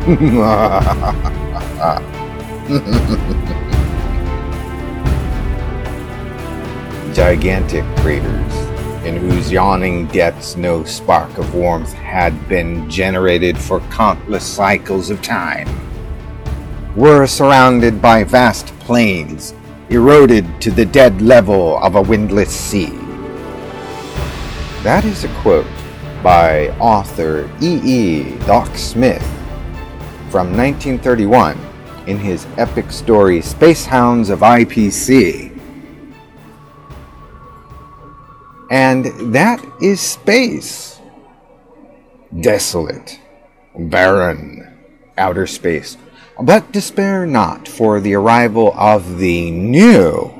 Gigantic craters, in whose yawning depths no spark of warmth had been generated for countless cycles of time, were surrounded by vast plains eroded to the dead level of a windless sea. That is a quote by author E. E. Doc Smith from 1931 in his epic story Space Hounds of IPC. And that is space. Desolate, barren, outer space. But despair not, for the arrival of the new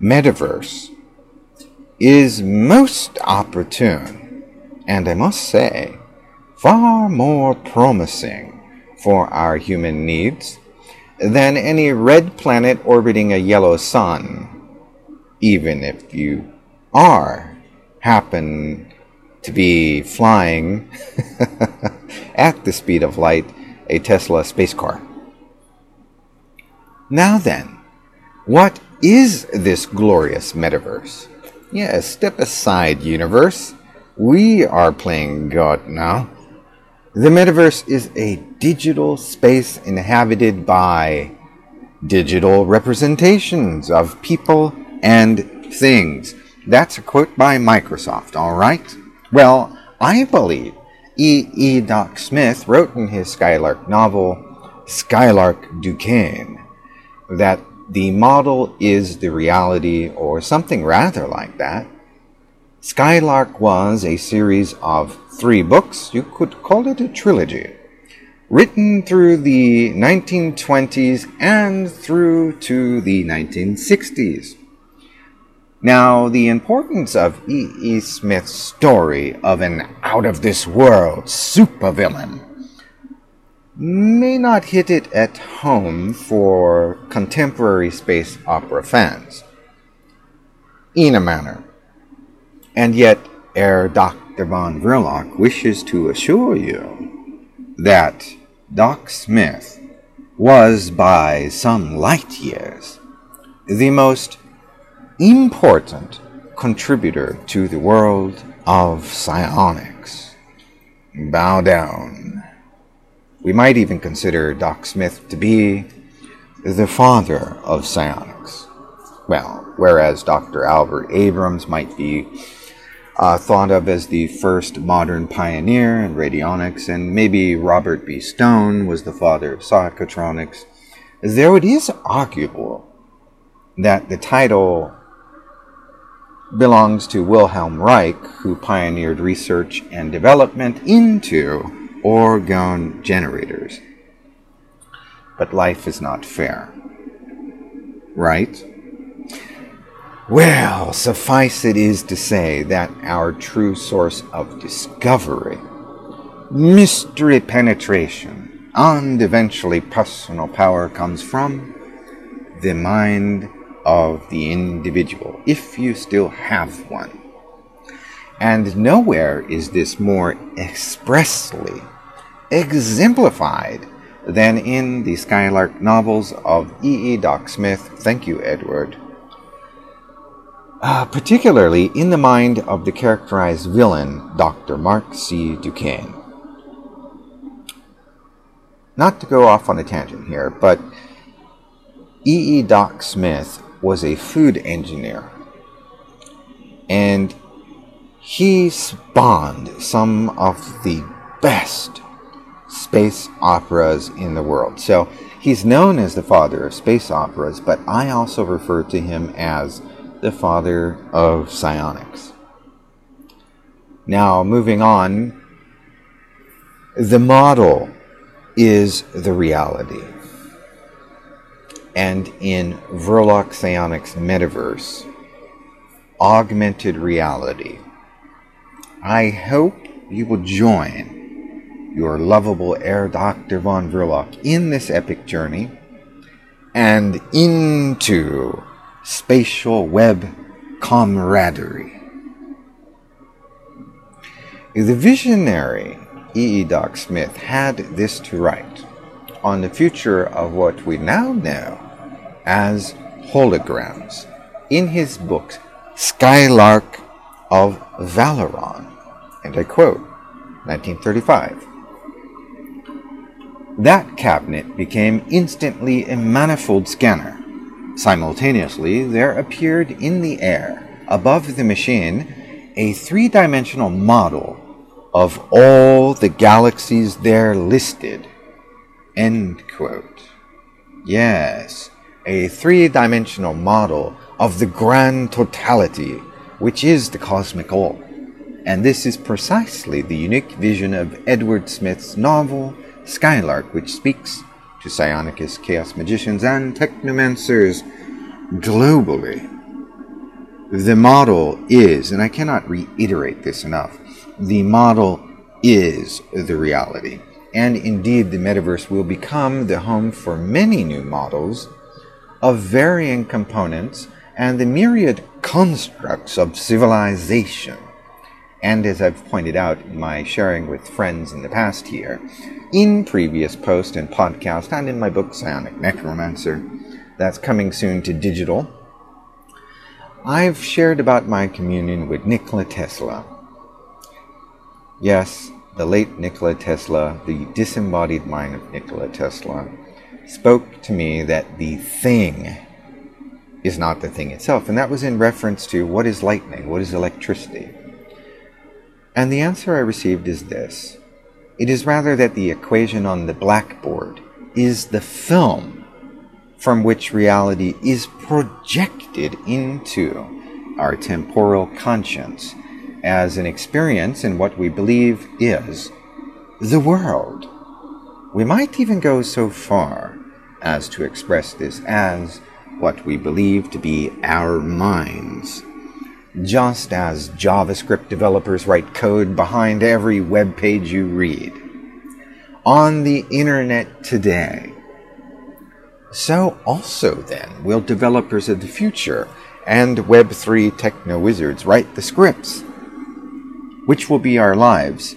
metaverse is most opportune, and I must say, far more promising for our human needs than any red planet orbiting a yellow sun, even if you are happen to be flying at the speed of light a Tesla space car. Now then, what is this glorious metaverse? Yes, step aside, universe. We are playing God now. The metaverse is a digital space inhabited by digital representations of people and things. That's a quote by Microsoft, all right? Well, I believe E. E. Doc Smith wrote in his Skylark novel, Skylark Duquesne, that the model is the reality, or something rather like that. Skylark was a series of three books, you could call it a trilogy, written through the 1920s and through to the 1960s. Now, the importance of E. E. Smith's story of an out of this world supervillain may not hit it at home for contemporary space opera fans. In a manner, and yet, Herr Dr. von Vrilock wishes to assure you that Doc Smith was by some light years the most important contributor to the world of psionics. Bow down. We might even consider Doc Smith to be the father of psionics. Well, whereas Dr. Albert Abrams might be uh, thought of as the first modern pioneer in radionics, and maybe Robert B. Stone was the father of psychotronics, though it is arguable that the title belongs to Wilhelm Reich, who pioneered research and development into orgone generators. But life is not fair. Right? Well, suffice it is to say that our true source of discovery, mystery penetration, and eventually personal power comes from the mind of the individual, if you still have one. And nowhere is this more expressly exemplified than in the Skylark novels of E. E. Doc Smith. Thank you, Edward uh, particularly in the mind of the characterized villain, Dr. Mark C. Duquesne. Not to go off on a tangent here, but E. E. Doc Smith was a food engineer, and he spawned some of the best space operas in the world. So he's known as the father of space operas, but I also refer to him as the father of psionics. Now, moving on, the model is the reality. And in Vrilock Psionics Metaverse, augmented reality, I hope you will join your lovable Herr Dr. von Vrilock in this epic journey and into spatial web camaraderie. The visionary E. E. Doc Smith had this to write on the future of what we now know as holograms in his book Skylark of Valeron. And I quote 1935. That cabinet became instantly a manifold scanner. Simultaneously, there appeared in the air, above the machine, a three dimensional model of all the galaxies there listed. End quote. Yes, a three dimensional model of the grand totality, which is the cosmic all. And this is precisely the unique vision of Edward Smith's novel Skylark, which speaks to psionics, chaos magicians, and technomancers globally. The model is, and I cannot reiterate this enough, the model is the reality. And indeed, the metaverse will become the home for many new models of varying components and the myriad constructs of civilization. And as I've pointed out in my sharing with friends in the past here, in previous post and podcast, and in my book Psionic Necromancer, that's coming soon to digital, I've shared about my communion with Nikola Tesla. Yes, the late Nikola Tesla, the disembodied mind of Nikola Tesla, spoke to me that the thing is not the thing itself. And that was in reference to what is lightning? What is electricity? And the answer I received is this it is rather that the equation on the blackboard is the film from which reality is projected into our temporal conscience as an experience in what we believe is the world. We might even go so far as to express this as what we believe to be our minds. Just as JavaScript developers write code behind every web page you read. On the internet today. So also then will developers of the future and Web3 techno wizards write the scripts which will be our lives,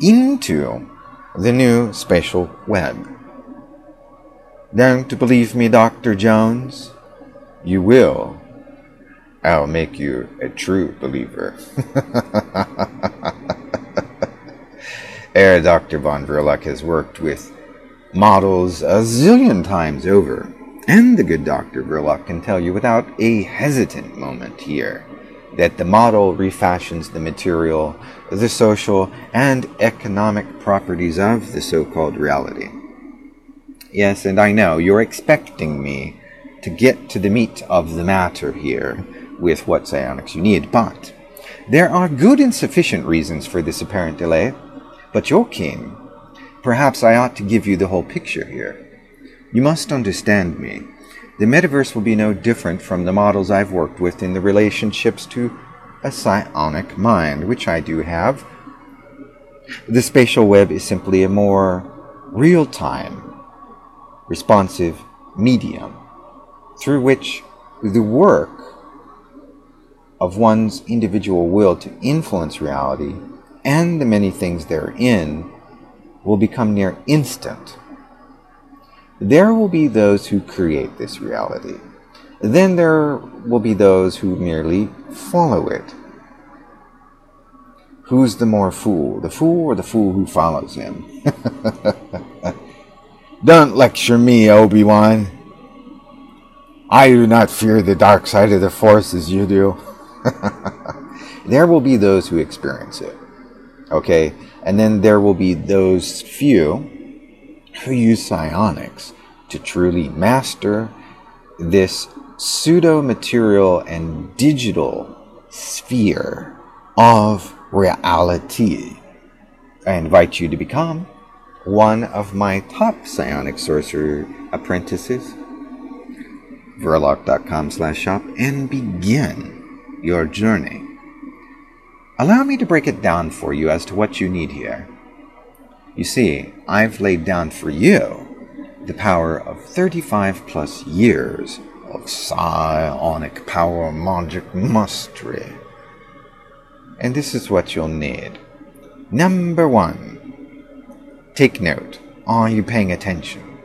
into the new spatial web. Don't believe me, Dr. Jones? You will. I'll make you a true believer. Herr Dr. Von Vrilock has worked with models a zillion times over, and the good Dr. Vrilock can tell you without a hesitant moment here that the model refashions the material, the social, and economic properties of the so called reality. Yes, and I know you're expecting me to get to the meat of the matter here with what psionics you need, but there are good and sufficient reasons for this apparent delay. But you're keen. Perhaps I ought to give you the whole picture here. You must understand me. The metaverse will be no different from the models I've worked with in the relationships to a psionic mind, which I do have. The spatial web is simply a more real time, responsive medium through which the work of one's individual will to influence reality and the many things therein will become near instant there will be those who create this reality. Then there will be those who merely follow it. Who's the more fool, the fool or the fool who follows him? Don't lecture me, Obi Wan. I do not fear the dark side of the Force as you do. there will be those who experience it. Okay? And then there will be those few who use psionics to truly master this pseudo material and digital sphere of reality. I invite you to become one of my top psionic sorcerer apprentices. Vrilock.com slash shop and begin your journey. Allow me to break it down for you as to what you need here. You see, I've laid down for you the power of 35 plus years of psionic power magic mastery. And this is what you'll need. Number one, Take note. Are you paying attention?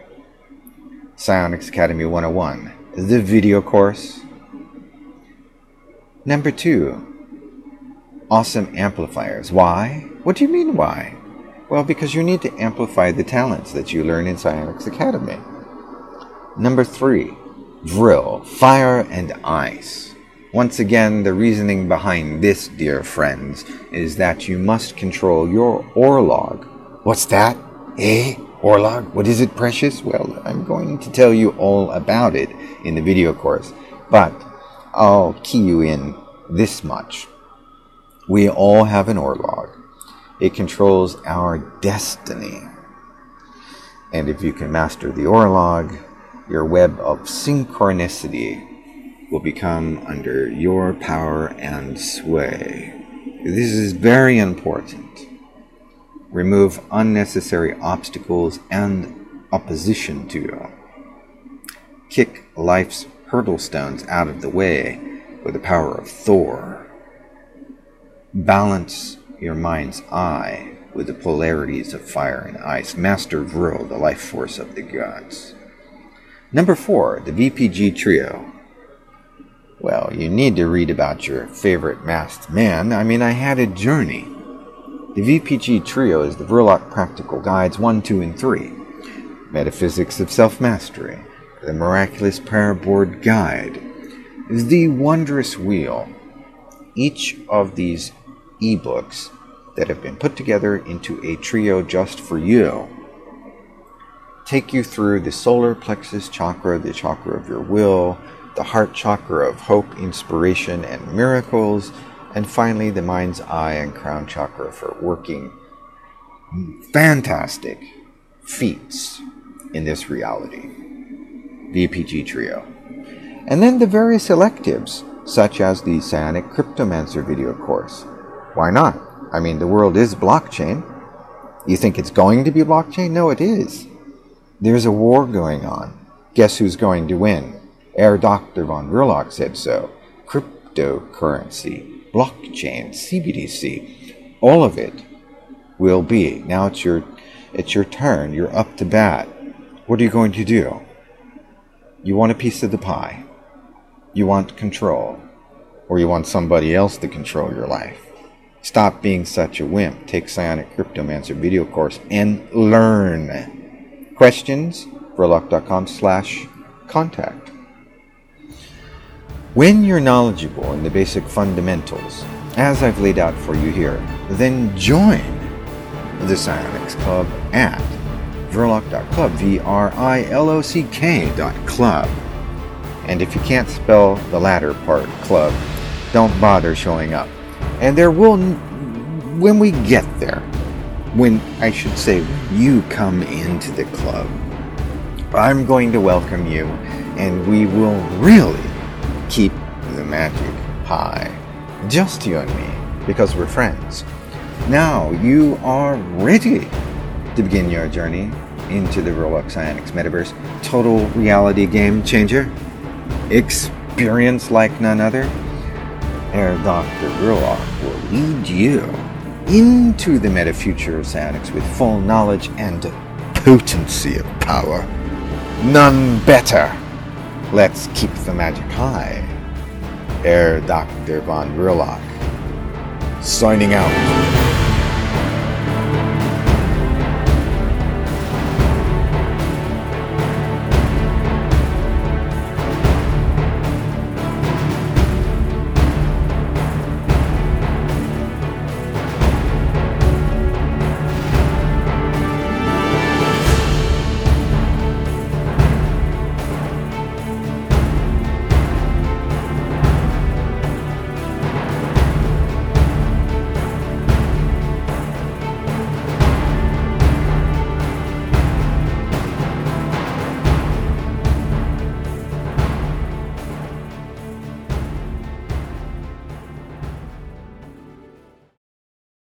Psionics Academy 101, the video course. Number two, awesome amplifiers. Why? What do you mean, why? Well, because you need to amplify the talents that you learn in Psionics Academy. Number three, Vril, fire and ice. Once again, the reasoning behind this, dear friends, is that you must control your Orlog. What's that? Eh? Orlog? What is it, precious? Well, I'm going to tell you all about it in the video course, but I'll key you in this much. We all have an Orlog. It controls our destiny. And if you can master the Orlog, your web of synchronicity will become under your power and sway. This is very important. Remove unnecessary obstacles and opposition to you. Kick life's hurdle stones out of the way with the power of Thor. Balance your mind's eye with the polarities of fire and ice. Master Vril, the life force of the gods. Number four, the VPG Trio. Well, you need to read about your favorite masked man. I mean, I had a journey. The VPG Trio is the Vrilock Practical Guides 1, 2, and 3. Metaphysics of Self Mastery. The Miraculous Prayer Board Guide. The Wondrous Wheel. Each of these ebooks that have been put together into a trio just for you take you through the solar plexus chakra, the chakra of your will, the heart chakra of hope, inspiration, and miracles, and finally the mind's eye and crown chakra for working fantastic feats in this reality. VPG Trio. And then the various electives, such as the Psionic Cryptomancer video course. Why not? I mean, the world is blockchain. You think it's going to be blockchain? No, it is. There's a war going on. Guess who's going to win? Herr Dr. von Vrilock said so. Cryptocurrency, blockchain, CBDC, all of it will be. Now it's your, it's your turn. You're up to bat. What are you going to do? You want a piece of the pie. You want control. Or you want somebody else to control your life. Stop being such a wimp. Take Psionic Cryptomancer video course and learn. Questions? Vrilock.com slash contact. When you're knowledgeable in the basic fundamentals, as I've laid out for you here, then join the Psionics Club at vrilock.club, V-R-I-L-O-C-K dot club. And if you can't spell the latter part, club, don't bother showing up. And there will, when we get there, when I should say you come into the club, I'm going to welcome you and we will really keep the magic high. Just you and me, because we're friends. Now you are ready to begin your journey into the Roblox Psionics metaverse. Total reality game changer. Experience like none other. Herr Dr. Vrilock will lead you into the meta future of Psionics with full knowledge and potency of power. None better. Let's keep the magic high. Herr Dr. Von Vrilock. Signing out.